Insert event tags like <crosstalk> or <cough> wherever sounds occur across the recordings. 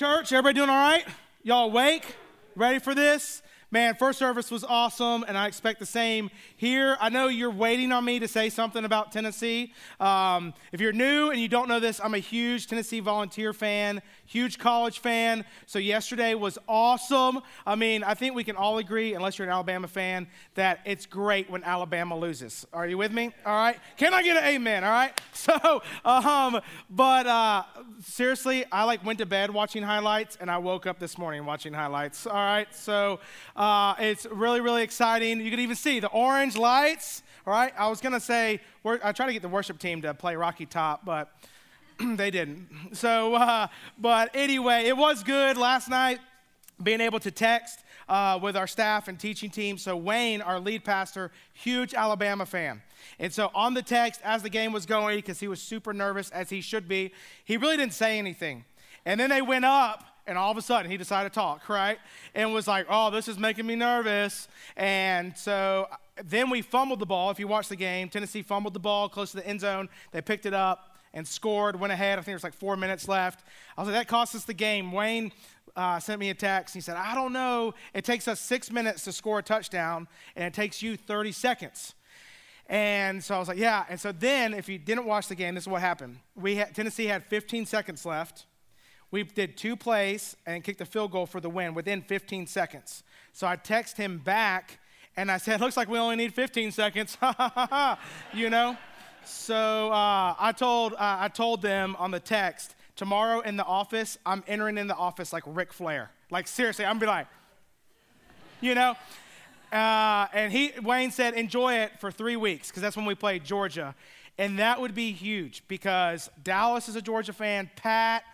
church. Everybody doing all right? Y'all awake? Ready for this? Man, first service was awesome, and I expect the same here. I know you're waiting on me to say something about Tennessee. Um, if you're new and you don't know this, I'm a huge Tennessee Volunteer fan, huge college fan. So yesterday was awesome. I mean, I think we can all agree, unless you're an Alabama fan, that it's great when Alabama loses. Are you with me? All right. Can I get an amen? All right. <laughs> So, um, but uh, seriously, I like went to bed watching highlights, and I woke up this morning watching highlights. All right. So uh, it's really, really exciting. You can even see the orange lights. All right. I was gonna say I tried to get the worship team to play Rocky Top, but <clears throat> they didn't. So, uh, but anyway, it was good last night being able to text uh, with our staff and teaching team. So, Wayne, our lead pastor, huge Alabama fan. And so, on the text, as the game was going, because he was super nervous, as he should be, he really didn't say anything. And then they went up, and all of a sudden, he decided to talk, right? And was like, oh, this is making me nervous. And so, then we fumbled the ball. If you watch the game, Tennessee fumbled the ball close to the end zone. They picked it up and scored, went ahead. I think there was like four minutes left. I was like, that cost us the game. Wayne uh, sent me a text. He said, I don't know. It takes us six minutes to score a touchdown, and it takes you 30 seconds. And so I was like, yeah. And so then, if you didn't watch the game, this is what happened. We had, Tennessee had 15 seconds left. We did two plays and kicked the field goal for the win within 15 seconds. So I text him back, and I said, looks like we only need 15 seconds. <laughs> you know? So uh, I told uh, I told them on the text tomorrow in the office. I'm entering in the office like Ric Flair. Like seriously, I'm gonna be like, you know. Uh, and he Wayne said enjoy it for three weeks because that's when we played Georgia, and that would be huge because Dallas is a Georgia fan. Pat,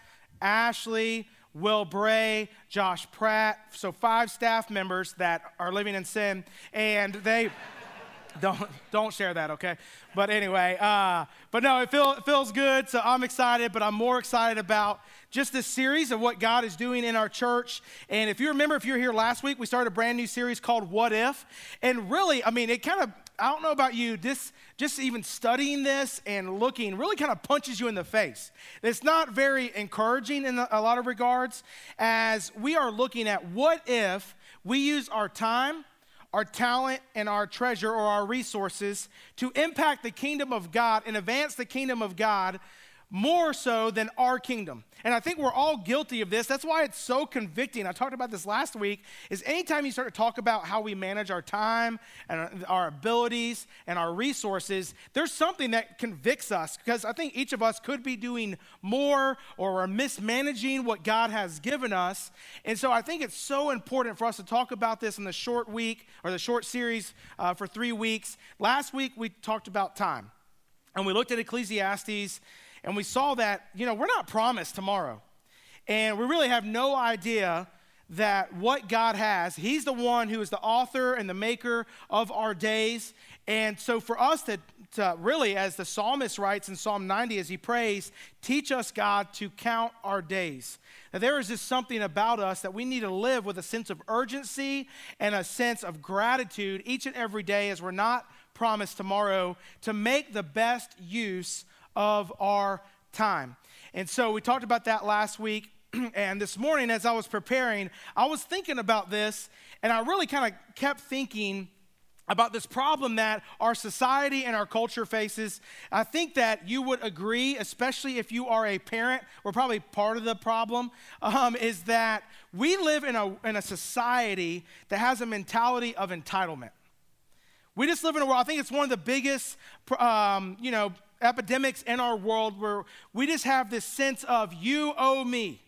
Ashley, Will Bray, Josh Pratt. So five staff members that are living in sin, and they <laughs> don't don't share that, okay? But anyway, uh, but no, it, feel, it feels good. So I'm excited, but I'm more excited about just this series of what God is doing in our church. And if you remember, if you were here last week, we started a brand new series called What If. And really, I mean, it kind of I don't know about you, this just even studying this and looking really kind of punches you in the face. It's not very encouraging in a lot of regards as we are looking at what if we use our time our talent and our treasure or our resources to impact the kingdom of God and advance the kingdom of God more so than our kingdom. And I think we're all guilty of this. That's why it's so convicting. I talked about this last week is anytime you start to talk about how we manage our time and our abilities and our resources, there's something that convicts us because I think each of us could be doing more or we're mismanaging what God has given us. And so I think it's so important for us to talk about this in the short week or the short series uh, for three weeks. Last week we talked about time and we looked at Ecclesiastes and we saw that, you know, we're not promised tomorrow. And we really have no idea that what God has, He's the one who is the author and the maker of our days. And so for us to, to really, as the psalmist writes in Psalm 90 as he prays, teach us, God, to count our days. Now, there is just something about us that we need to live with a sense of urgency and a sense of gratitude each and every day as we're not promised tomorrow to make the best use of our time. And so we talked about that last week. <clears throat> and this morning, as I was preparing, I was thinking about this, and I really kind of kept thinking about this problem that our society and our culture faces. I think that you would agree, especially if you are a parent, we're probably part of the problem, <laughs> um, is that we live in a, in a society that has a mentality of entitlement. We just live in a world, I think it's one of the biggest, um, you know, epidemics in our world where we just have this sense of you owe me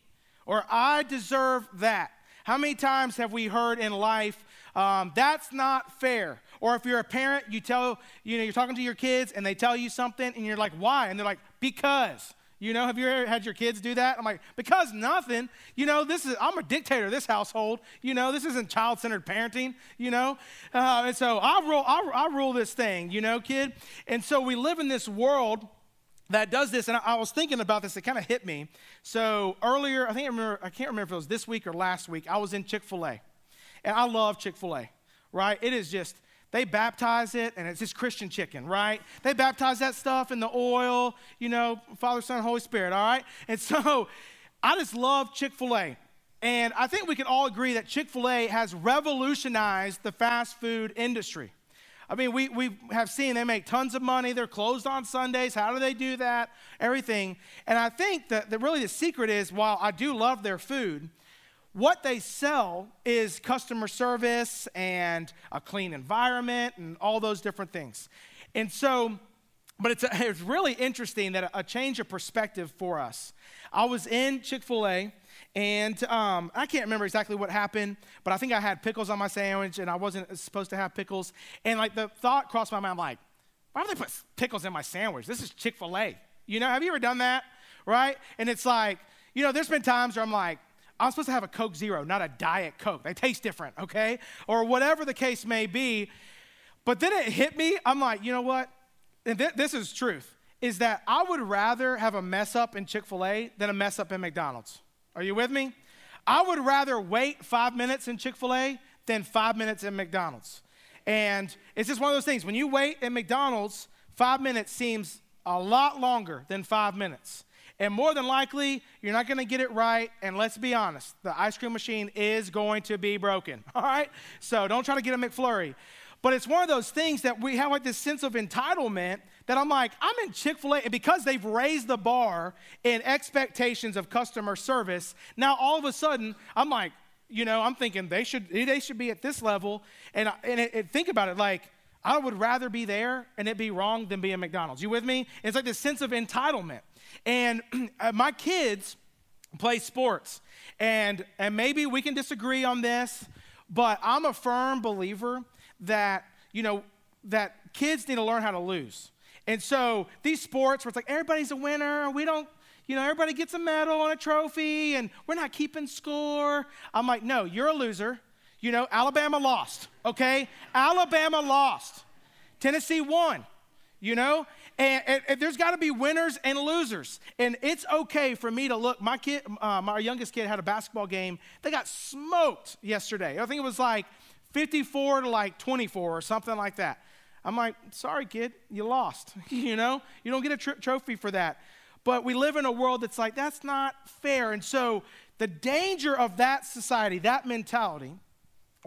or I deserve that. How many times have we heard in life, um, that's not fair? Or if you're a parent, you tell, you know, you're talking to your kids and they tell you something and you're like, why? And they're like, because. You know, have you ever had your kids do that? I'm like, because nothing. You know, this is, I'm a dictator of this household. You know, this isn't child centered parenting, you know? Uh, and so I rule, I, I rule this thing, you know, kid? And so we live in this world that does this, and I, I was thinking about this, it kind of hit me. So earlier, I think I remember, I can't remember if it was this week or last week, I was in Chick fil A. And I love Chick fil A, right? It is just, they baptize it, and it's just Christian chicken, right? They baptize that stuff in the oil, you know, Father, Son, Holy Spirit, all right? And <laughs> so I just love Chick fil A. And I think we can all agree that Chick fil A has revolutionized the fast food industry. I mean, we, we have seen they make tons of money. They're closed on Sundays. How do they do that? Everything. And I think that, that really the secret is while I do love their food, what they sell is customer service and a clean environment and all those different things. And so, but it's, a, <laughs> it's really interesting that a, a change of perspective for us. I was in Chick fil A and um, I can't remember exactly what happened, but I think I had pickles on my sandwich and I wasn't supposed to have pickles. And like the thought crossed my mind, like, why do they put pickles in my sandwich? This is Chick fil A. You know, have you ever done that? Right? And it's like, you know, there's been times where I'm like, I'm supposed to have a Coke Zero, not a Diet Coke. They taste different, okay? Or whatever the case may be. But then it hit me. I'm like, you know what? And th- this is truth is that I would rather have a mess up in Chick fil A than a mess up in McDonald's. Are you with me? I would rather wait five minutes in Chick fil A than five minutes in McDonald's. And it's just one of those things. When you wait at McDonald's, five minutes seems a lot longer than five minutes. And more than likely, you're not going to get it right. And let's be honest, the ice cream machine is going to be broken. <laughs> All right? So don't try to get a McFlurry. But it's one of those things that we have like this sense of entitlement that I'm like, I'm in Chick fil A, and because they've raised the bar in expectations of customer service, now all of a sudden, I'm like, you know, I'm thinking they should, they should be at this level. And, and it, it, think about it like, I would rather be there and it be wrong than be in McDonald's. You with me? It's like this sense of entitlement. And <clears throat> uh, my kids play sports. And, and maybe we can disagree on this, but I'm a firm believer that, you know, that kids need to learn how to lose. And so these sports where it's like everybody's a winner, we don't, you know, everybody gets a medal and a trophy, and we're not keeping score. I'm like, no, you're a loser. You know, Alabama lost, okay? Alabama lost. Tennessee won, you know? And, and, and there's got to be winners and losers. And it's okay for me to look. My kid, uh, my youngest kid had a basketball game. They got smoked yesterday. I think it was like 54 to like 24 or something like that. I'm like, sorry, kid, you lost. <laughs> you know, you don't get a tr- trophy for that. But we live in a world that's like, that's not fair. And so the danger of that society, that mentality,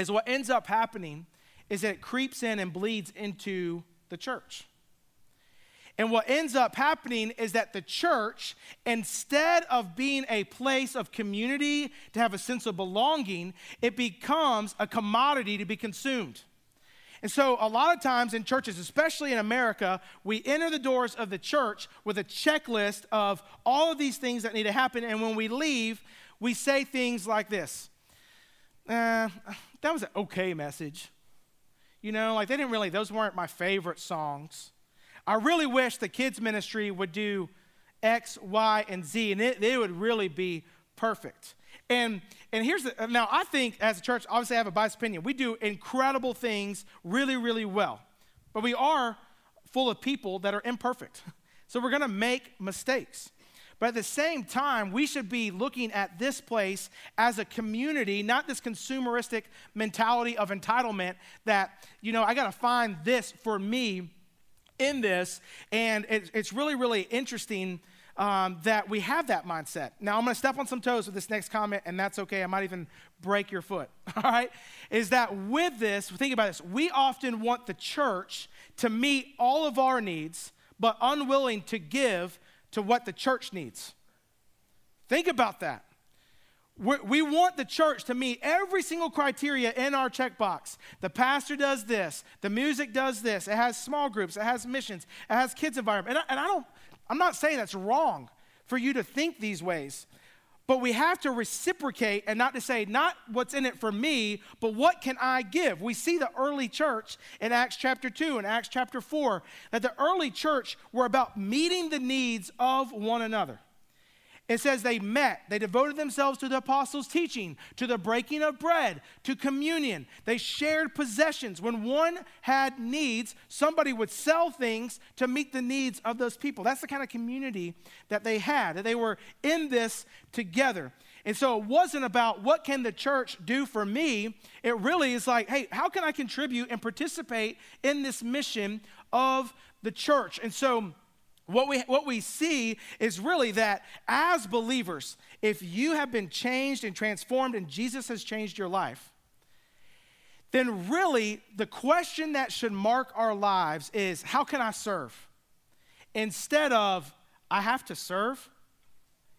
is what ends up happening is that it creeps in and bleeds into the church. And what ends up happening is that the church, instead of being a place of community to have a sense of belonging, it becomes a commodity to be consumed. And so, a lot of times in churches, especially in America, we enter the doors of the church with a checklist of all of these things that need to happen. And when we leave, we say things like this uh, That was an okay message. You know, like they didn't really, those weren't my favorite songs. I really wish the kids' ministry would do X, Y, and Z, and it, it would really be perfect. And, and here's the, now I think as a church, obviously I have a biased opinion. We do incredible things really, really well. But we are full of people that are imperfect. <laughs> So we're gonna make mistakes. But at the same time, we should be looking at this place as a community, not this consumeristic mentality of entitlement that, you know, I gotta find this for me in this. And it, it's really, really interesting um, that we have that mindset. Now, I'm going to step on some toes with this next comment, and that's okay. I might even break your foot, <laughs> all right? Is that with this, think about this, we often want the church to meet all of our needs, but unwilling to give to what the church needs. Think about that. we want the church to meet every single criteria in our checkbox. The pastor does this, the music does this, it has small groups, it has missions, it has kids' environment. And I, and I don't, I'm not saying that's wrong for you to think these ways, but we have to reciprocate and not to say, not what's in it for me, but what can I give? We see the early church in Acts chapter 2 and Acts chapter 4 that the early church were about meeting the needs of one another. It says they met, they devoted themselves to the apostles' teaching, to the breaking of bread, to communion. They shared possessions. When one had needs, somebody would sell things to meet the needs of those people. That's the kind of community that they had, that they were in this together. And so it wasn't about what can the church do for me. It really is like, hey, how can I contribute and participate in this mission of the church? And so what we, what we see is really that as believers, if you have been changed and transformed and Jesus has changed your life, then really the question that should mark our lives is how can I serve? Instead of, I have to serve.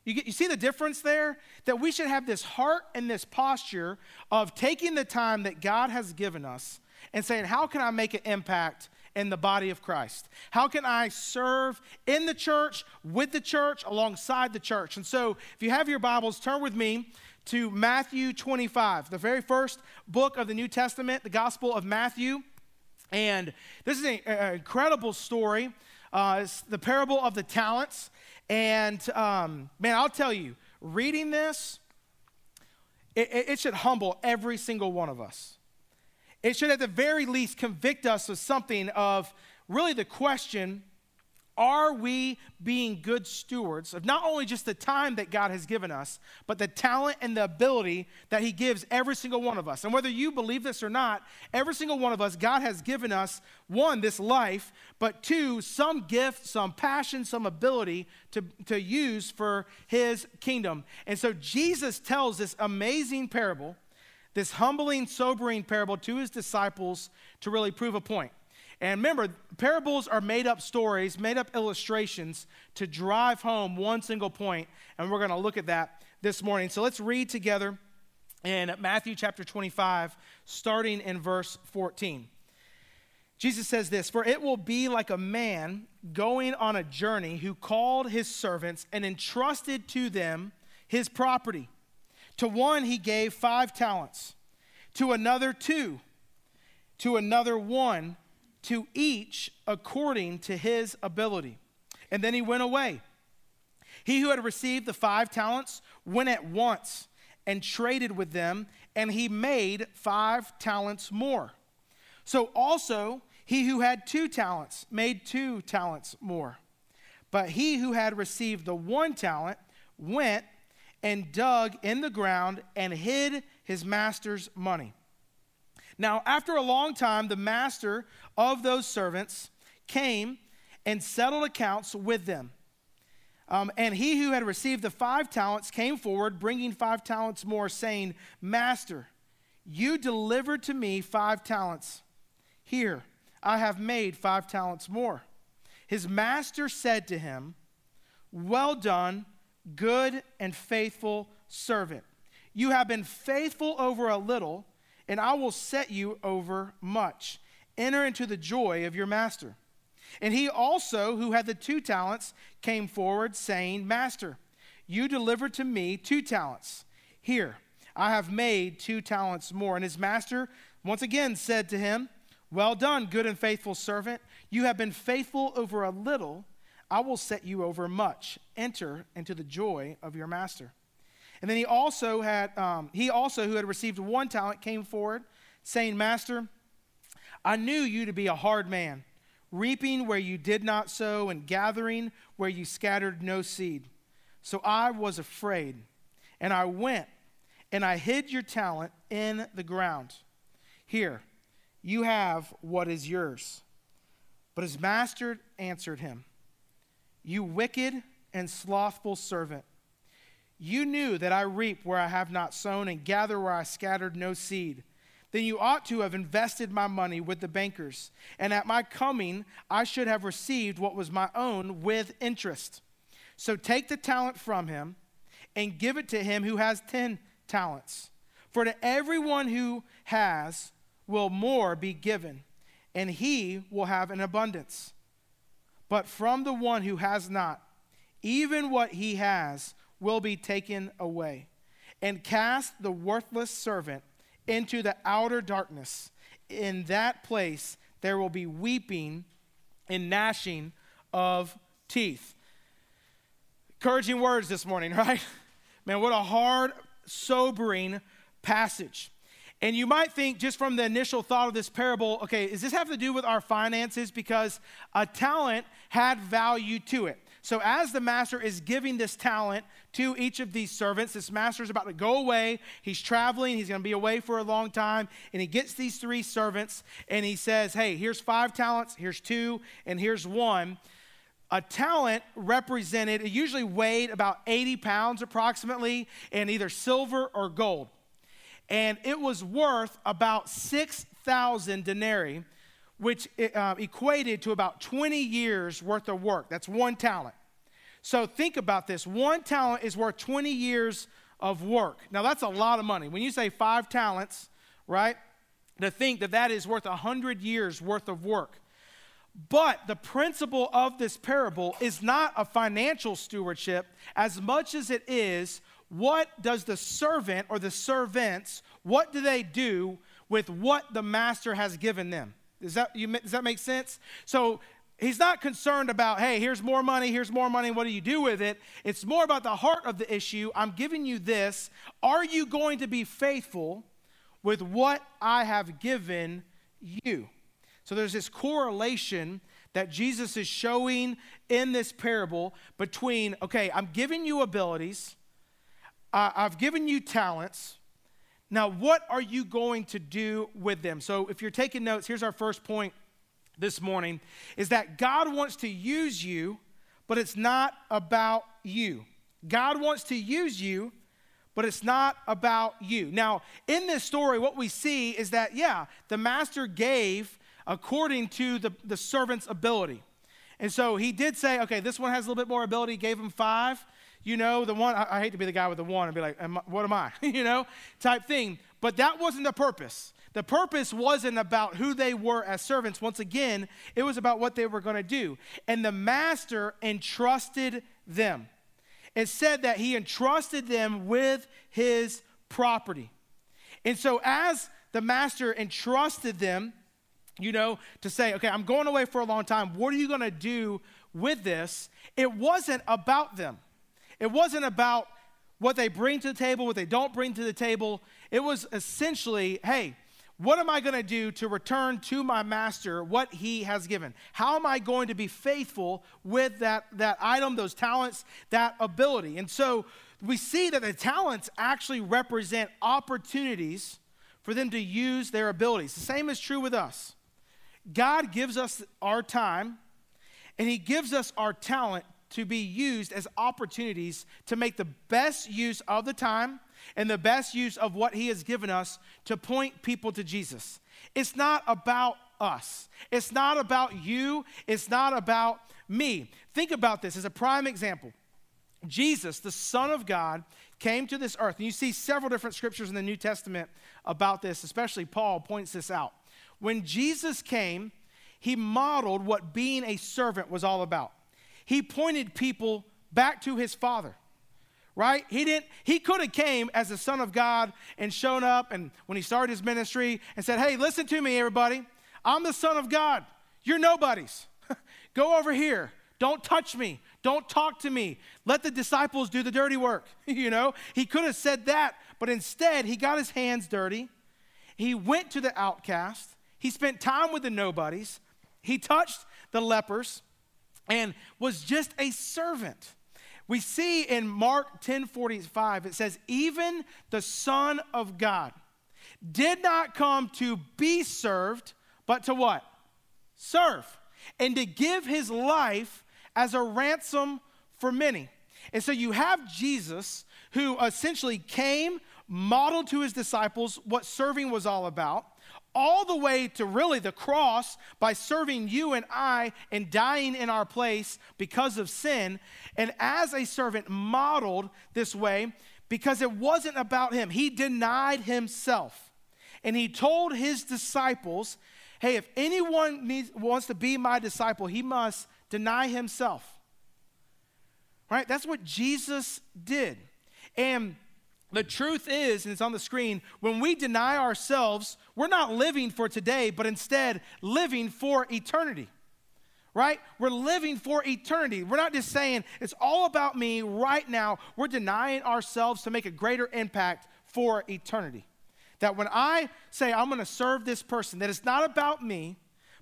You, get, you see the difference there? That we should have this heart and this posture of taking the time that God has given us and saying, How can I make an impact in the body of Christ? How can I serve in the church, with the church, alongside the church? And so, if you have your Bibles, turn with me to Matthew 25, the very first book of the New Testament, the Gospel of Matthew. And this is an incredible story. Uh, it's the parable of the talents. And um, man, I'll tell you, reading this, it, it should humble every single one of us. It should, at the very least, convict us of something of really the question are we being good stewards of not only just the time that God has given us, but the talent and the ability that He gives every single one of us? And whether you believe this or not, every single one of us, God has given us one, this life, but two, some gift, some passion, some ability to, to use for His kingdom. And so Jesus tells this amazing parable, this humbling, sobering parable to His disciples to really prove a point. And remember, parables are made up stories, made up illustrations to drive home one single point, and we're going to look at that this morning. So let's read together in Matthew chapter 25, starting in verse 14. Jesus says this For it will be like a man going on a journey who called his servants and entrusted to them his property. To one he gave five talents, to another two, to another one to each according to his ability. And then he went away. He who had received the five talents went at once and traded with them, and he made five talents more. So also, he who had two talents made two talents more. But he who had received the one talent went and dug in the ground and hid his master's money. Now, after a long time, the master of those servants came and settled accounts with them. Um, and he who had received the five talents came forward, bringing five talents more, saying, Master, you delivered to me five talents. Here, I have made five talents more. His master said to him, Well done, good and faithful servant. You have been faithful over a little and I will set you over much. Enter into the joy of your master. And he also, who had the two talents, came forward, saying, Master, you delivered to me two talents. Here, I have made two talents more. And his master once again said to him, Well done, good and faithful servant. You have been faithful over a little. I will set you over much. Enter into the joy of your master. And then he also had, um, he also who had received one talent came forward, saying, Master, I knew you to be a hard man, reaping where you did not sow, and gathering where you scattered no seed. So I was afraid, and I went and I hid your talent in the ground. Here, you have what is yours. But his master answered him, You wicked and slothful servant. You knew that I reap where I have not sown and gather where I scattered no seed. Then you ought to have invested my money with the bankers, and at my coming I should have received what was my own with interest. So take the talent from him and give it to him who has ten talents. For to everyone who has will more be given, and he will have an abundance. But from the one who has not, even what he has will be taken away. And cast the worthless servant into the outer darkness. In that place there will be weeping and gnashing of teeth. Encouraging words this morning, <laughs> right? Man, what a hard, sobering passage. And you might think, just from the initial thought of this parable, okay, does this have to do with our finances? Because a talent had value to it. So, as the master is giving this talent to each of these servants, this master is about to go away. He's traveling, he's going to be away for a long time. And he gets these three servants and he says, Hey, here's five talents, here's two, and here's one. a talent represented, it usually weighed about 80 pounds approximately in either silver or gold. And it was worth about 6,000 denarii, which uh, equated to about 20 years worth of work. That's one talent. So think about this one talent is worth 20 years of work. Now, that's a lot of money. When you say five talents, right, to think that that is worth 100 years worth of work. But the principle of this parable is not a financial stewardship as much as it is what does the servant or the servants, what do they do with what the master has given them? Does that, you, does that make sense? So he's not concerned about, hey, here's more money, here's more money, what do you do with it? It's more about the heart of the issue. I'm giving you this. Are you going to be faithful with what I have given you? So there's this correlation that Jesus is showing in this parable between, okay, I'm giving you abilities, I've given you talents. Now, what are you going to do with them? So, if you're taking notes, here's our first point this morning is that God wants to use you, but it's not about you. God wants to use you, but it's not about you. Now, in this story, what we see is that, yeah, the master gave according to the, the servant's ability. And so he did say, okay, this one has a little bit more ability, gave him five. You know, the one, I, I hate to be the guy with the one and be like, am, what am I? <laughs> you know, type thing. But that wasn't the purpose. The purpose wasn't about who they were as servants. Once again, it was about what they were going to do. And the master entrusted them. It said that he entrusted them with his property. And so, as the master entrusted them, you know, to say, okay, I'm going away for a long time. What are you going to do with this? It wasn't about them. It wasn't about what they bring to the table, what they don't bring to the table. It was essentially, hey, what am I going to do to return to my master what he has given? How am I going to be faithful with that, that item, those talents, that ability? And so we see that the talents actually represent opportunities for them to use their abilities. The same is true with us. God gives us our time and He gives us our talent to be used as opportunities to make the best use of the time and the best use of what He has given us to point people to Jesus. It's not about us, it's not about you, it's not about me. Think about this as a prime example. Jesus, the Son of God, came to this earth. And you see several different scriptures in the New Testament about this, especially Paul points this out. When Jesus came, he modeled what being a servant was all about. He pointed people back to his Father right? He didn't he could have came as the son of god and shown up and when he started his ministry and said hey listen to me everybody. I'm the son of god. You're nobodies. <laughs> Go over here. Don't touch me. Don't talk to me. Let the disciples do the dirty work. <laughs> You know he could have said that but instead he got his hands dirty. He went to the outcast. He spent time with the nobodies. He touched the lepers and was just a servant. We see in Mark 10 45, it says, Even the Son of God did not come to be served, but to what? Serve. And to give his life as a ransom for many. And so you have Jesus who essentially came, modeled to his disciples what serving was all about all the way to really the cross by serving you and I and dying in our place because of sin. And as a servant, modeled this way because it wasn't about him. He denied himself. And he told his disciples, hey, if anyone needs, wants to be my disciple, he must deny himself. Right? That's what Jesus did. And the truth is, and it's on the screen, when we deny ourselves, we're not living for today, but instead living for eternity. Right? We're living for eternity. We're not just saying it's all about me right now. We're denying ourselves to make a greater impact for eternity. That when I say I'm going to serve this person, that it's not about me,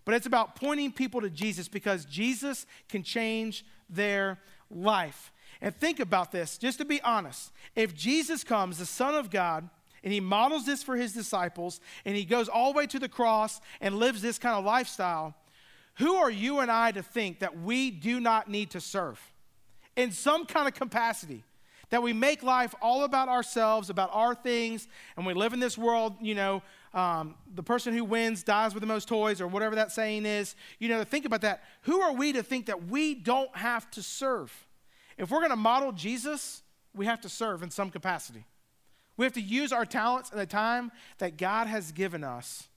but it's about pointing people to Jesus because Jesus can change their life. And think about this, just to be honest. If Jesus comes, the Son of God, and he models this for his disciples, and he goes all the way to the cross and lives this kind of lifestyle, who are you and I to think that we do not need to serve in some kind of capacity? That we make life all about ourselves, about our things, and we live in this world, you know, um, the person who wins dies with the most toys, or whatever that saying is. You know, think about that. Who are we to think that we don't have to serve? If we're going to model Jesus, we have to serve in some capacity. We have to use our talents and the time that God has given us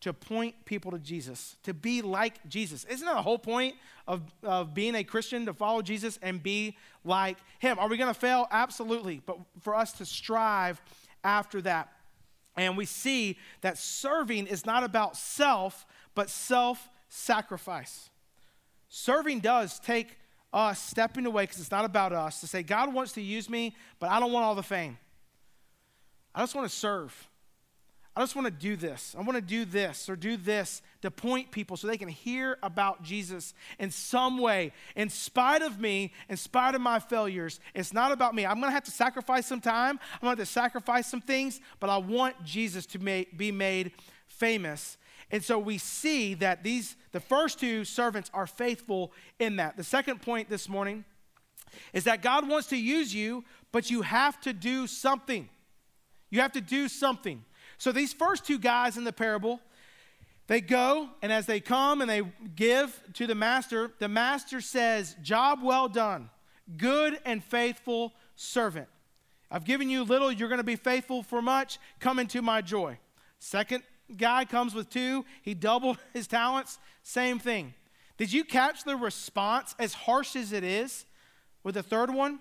to point people to Jesus, to be like Jesus. Isn't that the whole point of, of being a Christian, to follow Jesus and be like him? Are we going to fail? Absolutely. But for us to strive after that. And we see that serving is not about self, but self sacrifice. Serving does take us stepping away because it's not about us to say, God wants to use me, but I don't want all the fame. I just want to serve. I just want to do this. I want to do this or do this to point people so they can hear about Jesus in some way. In spite of me, in spite of my failures, it's not about me. I'm going to have to sacrifice some time. I'm going to have to sacrifice some things, but I want Jesus to be made famous. And so we see that these, the first two servants are faithful in that. The second point this morning is that God wants to use you, but you have to do something. You have to do something. So these first two guys in the parable, they go, and as they come and they give to the master, the master says, Job well done, good and faithful servant. I've given you little, you're going to be faithful for much. Come into my joy. Second guy comes with two, he doubled <laughs> his talents, same thing. Did you catch the response, as harsh as it is, with the third one?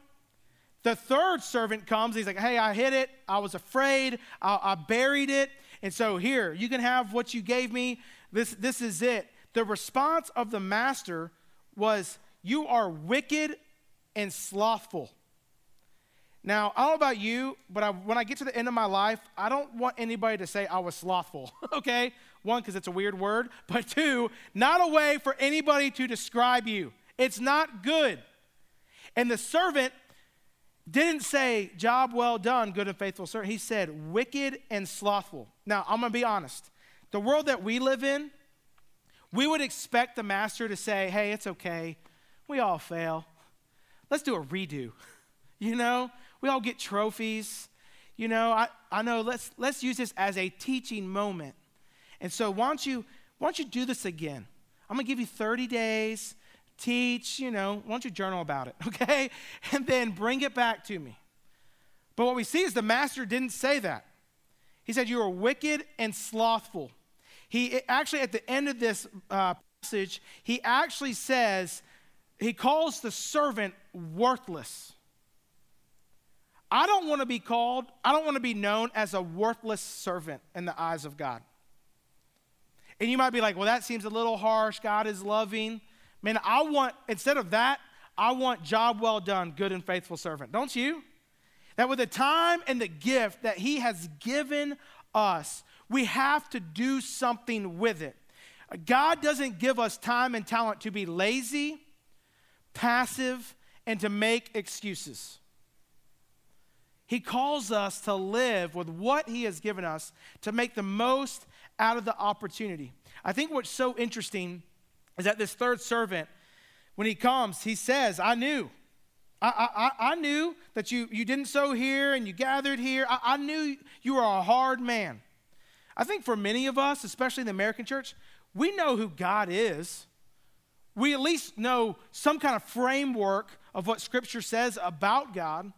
The third servant comes. He's like, Hey, I hid it. I was afraid. I, I, buried it. And so here, you can have what you gave me. This, this is it. The response of the master was, You are wicked and slothful. Now, I don't know about you, but I, when I get to the end of my life, I don't want anybody to say I was slothful, <laughs> okay? One, because it's a weird word, but two, not a way for anybody to describe you. It's not good. And the servant didn't say, Job well done, good and faithful servant. He said, wicked and slothful. Now, I'm going to be honest. The world that we live in, we would expect the master to say, hey, it's okay. We all fail. Let's do a redo. <laughs> You know, we all get trophies. You know, I, I know, let's, let's use this as a teaching moment. And so, why don't you, why don't you do this again? I'm to give you 30 days teach, you know, why don't you journal about it, <laughs> okay? And then bring it back to me. But what we see is the master didn't say that. He said, You are wicked and slothful. He actually, at the end of this uh, passage, he actually says, He calls the servant worthless. I don't want to be called, I don't want to be known as a worthless servant in the eyes of God. And you might be like, well, that seems a little harsh. God is loving. Man, I want, instead of that, I want job well done, good and faithful servant. Don't you? That with the time and the gift that He has given us, we have to do something with it. God doesn't give us time and talent to be lazy, passive, and to make excuses. He calls us to live with what He has given us to make the most out of the opportunity. I think what's so interesting is that this third servant, when he comes, he says, I knew. I, I, I knew that you, you didn't sow here and you gathered here. I, I knew you were a hard man. I think for many of us, especially in the American church, we know who God is. We at least know some kind of framework of what Scripture says about God.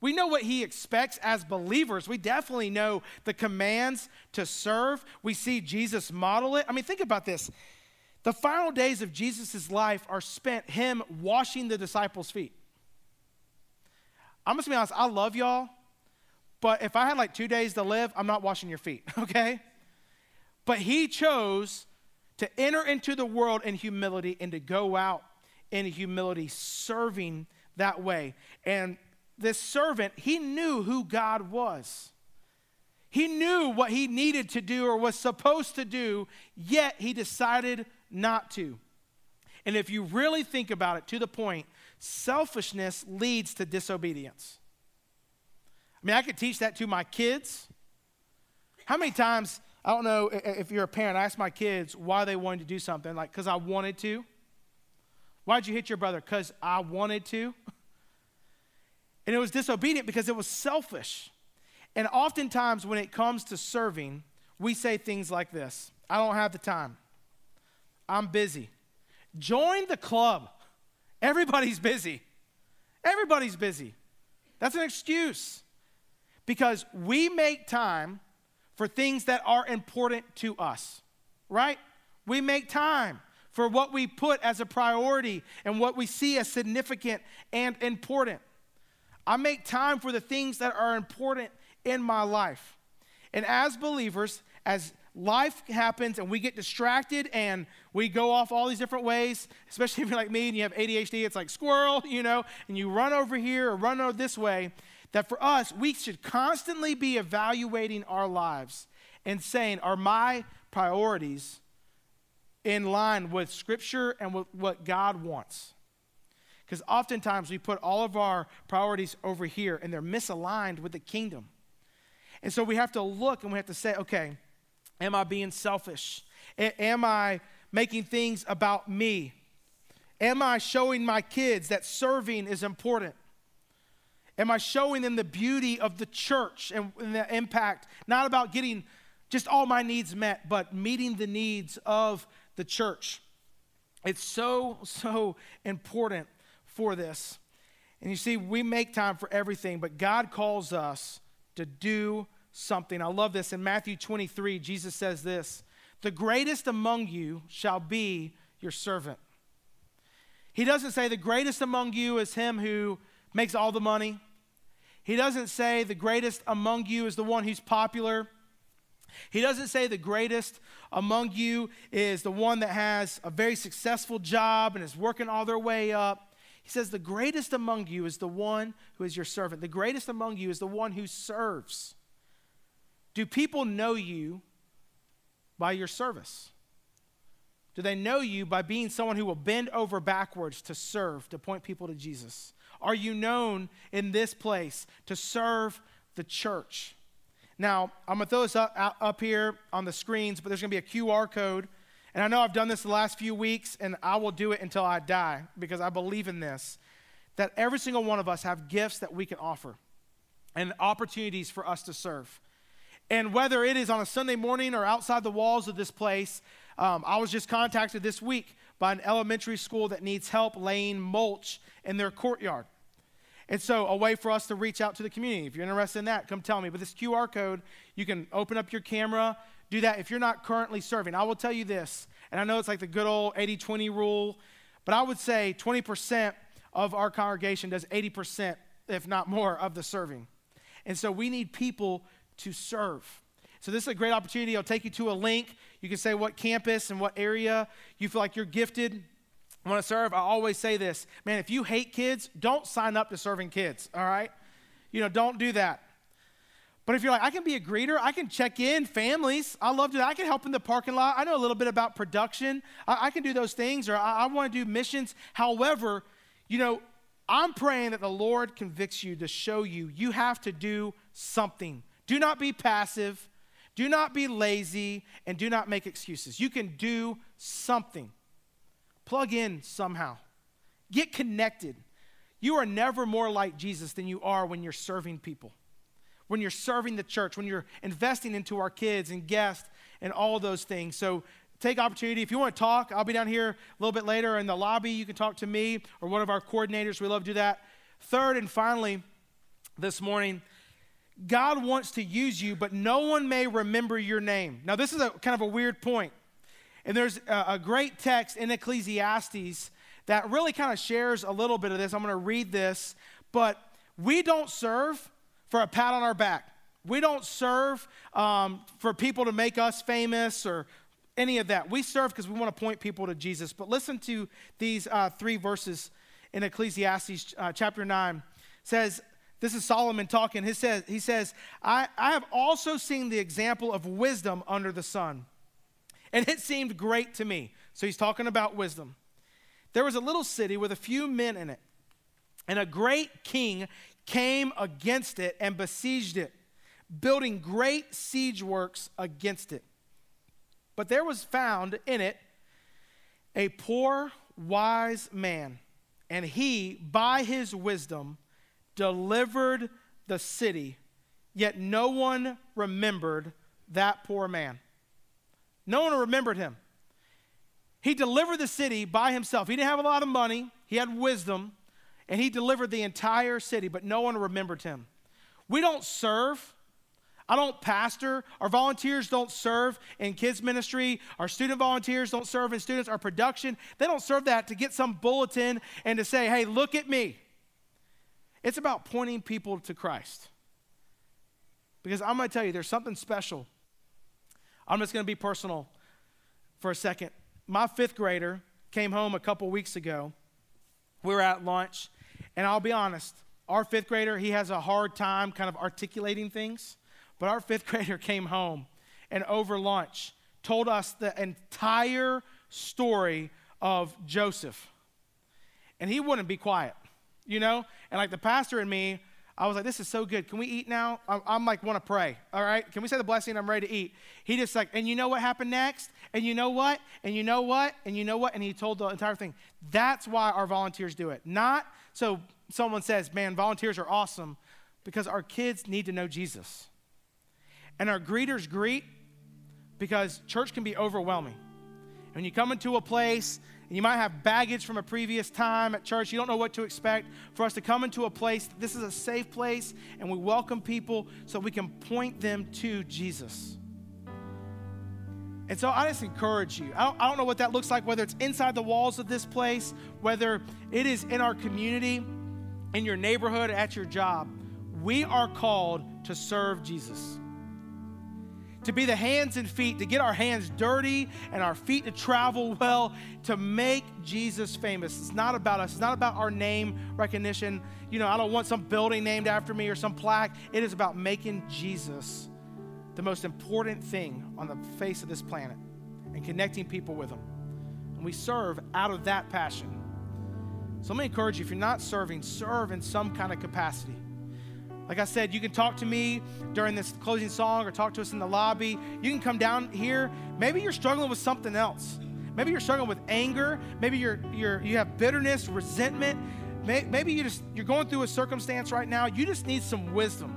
We know what He expects as believers. We definitely know the commands to serve. We see Jesus model it. I mean, think about this. The final days of Jesus' life are spent him washing the disciples' feet. I'm just gonna be honest, I love y'all, but if I had like two days to live, I'm not washing your feet, <laughs> okay? But he chose to enter into the world in humility and to go out in humility, serving that way. And this servant, he knew who God was. He knew what he needed to do or was supposed to do, yet he decided not to. And if you really think about it to the point, selfishness leads to disobedience. I mean, I could teach that to my kids. How many times I don't know if you're a parent. I ask my kids why they wanted to do something, like, because I wanted to. Why'd you hit your brother? Because I wanted to. And it was disobedient because it was selfish. And oftentimes, when it comes to serving, we say things like this I don't have the time. I'm busy. Join the club. Everybody's busy. Everybody's busy. That's an excuse because we make time for things that are important to us, right? We make time for what we put as a priority and what we see as significant and important. I make time for the things that are important in my life. And as believers, as life happens and we get distracted and we go off all these different ways, especially <laughs> if you're like me and you have ADHD, it's like squirrel, you know, and you run over here or run over this way. That for us, we should constantly be evaluating our lives and saying, are my priorities in line with Scripture and with what God wants? Because oftentimes we put all of our priorities over here and they're misaligned with the kingdom. And so we have to look and we have to say, okay, Am I being selfish? A- am I making things about me? Am I showing my kids that serving is important? Am I showing them the beauty of the church and, and the impact, not about getting just all my needs met, but meeting the needs of the church? It's so, so important for this. And you see, we make time for everything, but God calls us to do something. I love this. In Matthew 23, Jesus says this The greatest among you shall be your servant. He doesn't say the greatest among you is him who makes all the money. He doesn't say the greatest among you is the one who's popular. He doesn't say the greatest among you is the one that has a very successful job and is working all their way up. He says the greatest among you is the one who is your servant. The greatest among you is the one who serves. Do people know you by your service? Do they know you by being someone who will bend over backwards to serve, to point people to Jesus? Are you known in this place to serve the church? Now, I'm going to throw this up, up here on the screens, but there's going to be a QR code. And I know I've done this the last few weeks, and I will do it until I die because I believe in this that every single one of us have gifts that we can offer and opportunities for us to serve. And whether it is on a Sunday morning or outside the walls of this place, um, I was just contacted this week by an elementary school that needs help laying mulch in their courtyard. And so, a way for us to reach out to the community. If you're interested in that, come tell me. But this QR code, you can open up your camera, do that if you're not currently serving. I will tell you this, and I know it's like the good old 80 20 rule, but I would say 20% of our congregation does 80%, if not more, of the serving. And so, we need people to serve. So, this is a great opportunity. I'll take you to a link. You can say what campus and what area you feel like you're gifted, want to serve. I always say this man, if you hate kids, don't sign up to serving kids, all right? You know, don't do that. But if you're like, I can be a greeter, I can check in families. I love to. I can help in the parking lot. I know a little bit about production. I, I can do those things, or I, I want to do missions. However, you know, I'm praying that the Lord convicts you to show you you have to do something. Do not be passive, do not be lazy, and do not make excuses. You can do something. Plug in somehow. Get connected. You are never more like Jesus than you are when you're serving people, when you're serving the church, when you're investing into our kids and guests and all those things. So take opportunity. If you want to talk, I'll be down here a little bit later in the lobby. You can talk to me or one of our coordinators. We love to do that. Third and finally, this morning, God wants to use you, but no one may remember your name. Now, this is a kind of a weird point. And there's a, a great text in Ecclesiastes that really kind of shares a little bit of this. I'm going to read this, but we don't serve for a pat on our back. We don't serve um, for people to make us famous or any of that. We serve because we want to point people to Jesus. But listen to these uh, three verses in Ecclesiastes uh, chapter 9. It says, this is Solomon talking. He says, he says I, I have also seen the example of wisdom under the sun, and it seemed great to me. So he's talking about wisdom. There was a little city with a few men in it, and a great king came against it and besieged it, building great siege works against it. But there was found in it a poor, wise man, and he, by his wisdom, delivered the city, yet no one remembered that poor man. No one remembered him. He delivered the city by himself. He didn't have a lot of money, he had wisdom, and he delivered the entire city, but no one remembered him. We don't serve. I don't pastor. Our volunteers don't serve in kids' ministry. Our student volunteers don't serve in students. Our production, they don't serve that to get some bulletin and to say, hey, look at me. It's about pointing people to Christ. Because I'm going to tell you, there's something special. I'm just going to be personal for a second. My fifth grader came home a couple weeks ago. We were at lunch, and I'll be honest, our fifth grader, he has a hard time kind of articulating things. But our fifth <laughs> grader came home and over lunch told us the entire story of Joseph. And he wouldn't be quiet, you know? And like the pastor and me, I was like, this is so good. Can we eat now? I'm, I'm like, want to pray. All right. Can we say the blessing? I'm ready to eat. He just like, and you know what happened next? And you know what? And you know what? And you know what? And he told the entire thing. That's why our volunteers do it. Not so someone says, man, volunteers are awesome, because our kids need to know Jesus. And our greeters greet because church can be overwhelming. When you come into a place and you might have baggage from a previous time at church, you don't know what to expect. For us to come into a place, this is a safe place, and we welcome people so we can point them to Jesus. And so I just encourage you. I don't, I don't know what that looks like, whether it's inside the walls of this place, whether it is in our community, in your neighborhood, at your job. We are called to serve Jesus to be the hands and feet, to get our hands dirty and our feet to travel well, to make Jesus famous. It's not about us, it's not about our name recognition. You know, I don't want some building named after me or some plaque. It is about making Jesus the most important thing on the face of this planet and connecting people with Him. And we serve out of that passion. So let me encourage you if you're not serving, serve in some kind of capacity. Like I said, you can talk to me during this closing song or talk to us in the lobby. You can come down here. Maybe you're struggling with something else. Maybe you're struggling with anger. Maybe you're, you're, you have bitterness, resentment. Maybe you just, you're going through a circumstance right now. You just need some wisdom.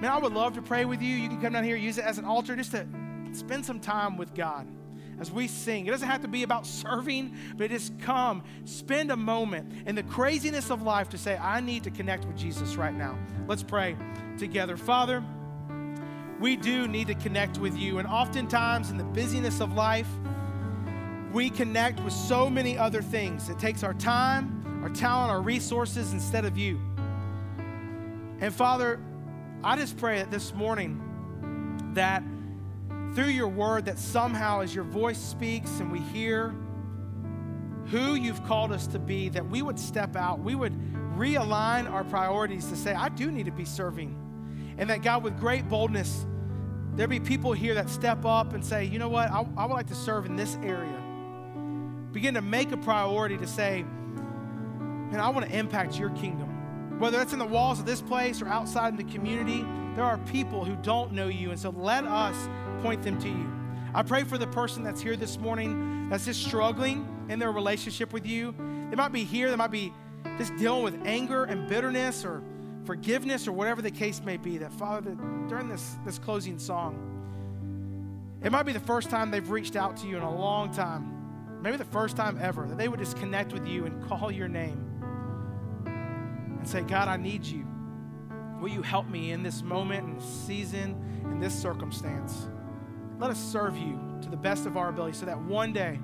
Man, I would love to pray with you. You can come down here, use it as an altar just to spend some time with God as we sing. It doesn't have to be about serving, but just come, spend a moment in the craziness of life to say, I need to connect with Jesus right now. Let's pray together. Father, we do need to connect with you. And oftentimes, in the busyness of life, we connect with so many other things. It takes our time, our talent, our resources instead of you. And Father, I just pray that this morning that through your word that somehow as your voice speaks and we hear who you've called us to be, that we would step out, we would realign our priorities to say, I do need to be serving. And that God, with great boldness, there be people here that step up and say, you know what, I, I would like to serve in this area. Begin to make a priority to say, man, I want to impact your kingdom. Whether that's in the walls of this place or outside in the community, there are people who don't know you. And so let us point them to you. I pray for the person that's here this morning that's just struggling in their relationship with you. They might be here, they might be just dealing with anger and bitterness or forgiveness or whatever the case may be. That, Father, that during this, this closing song, it might be the first time they've reached out to you in a long time, maybe the first time ever, that they would just connect with you and call your name and say, God, I need you. Will you help me in this moment, this season, in this circumstance? Let us serve you to the best of our ability so that one day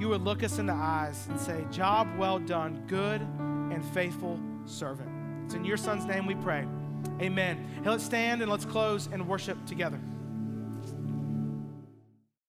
you would look us in the eyes and say, Job well done, good and faithful servant. It's in your son's name we pray. Amen. Hey, let's stand and let's close and worship together.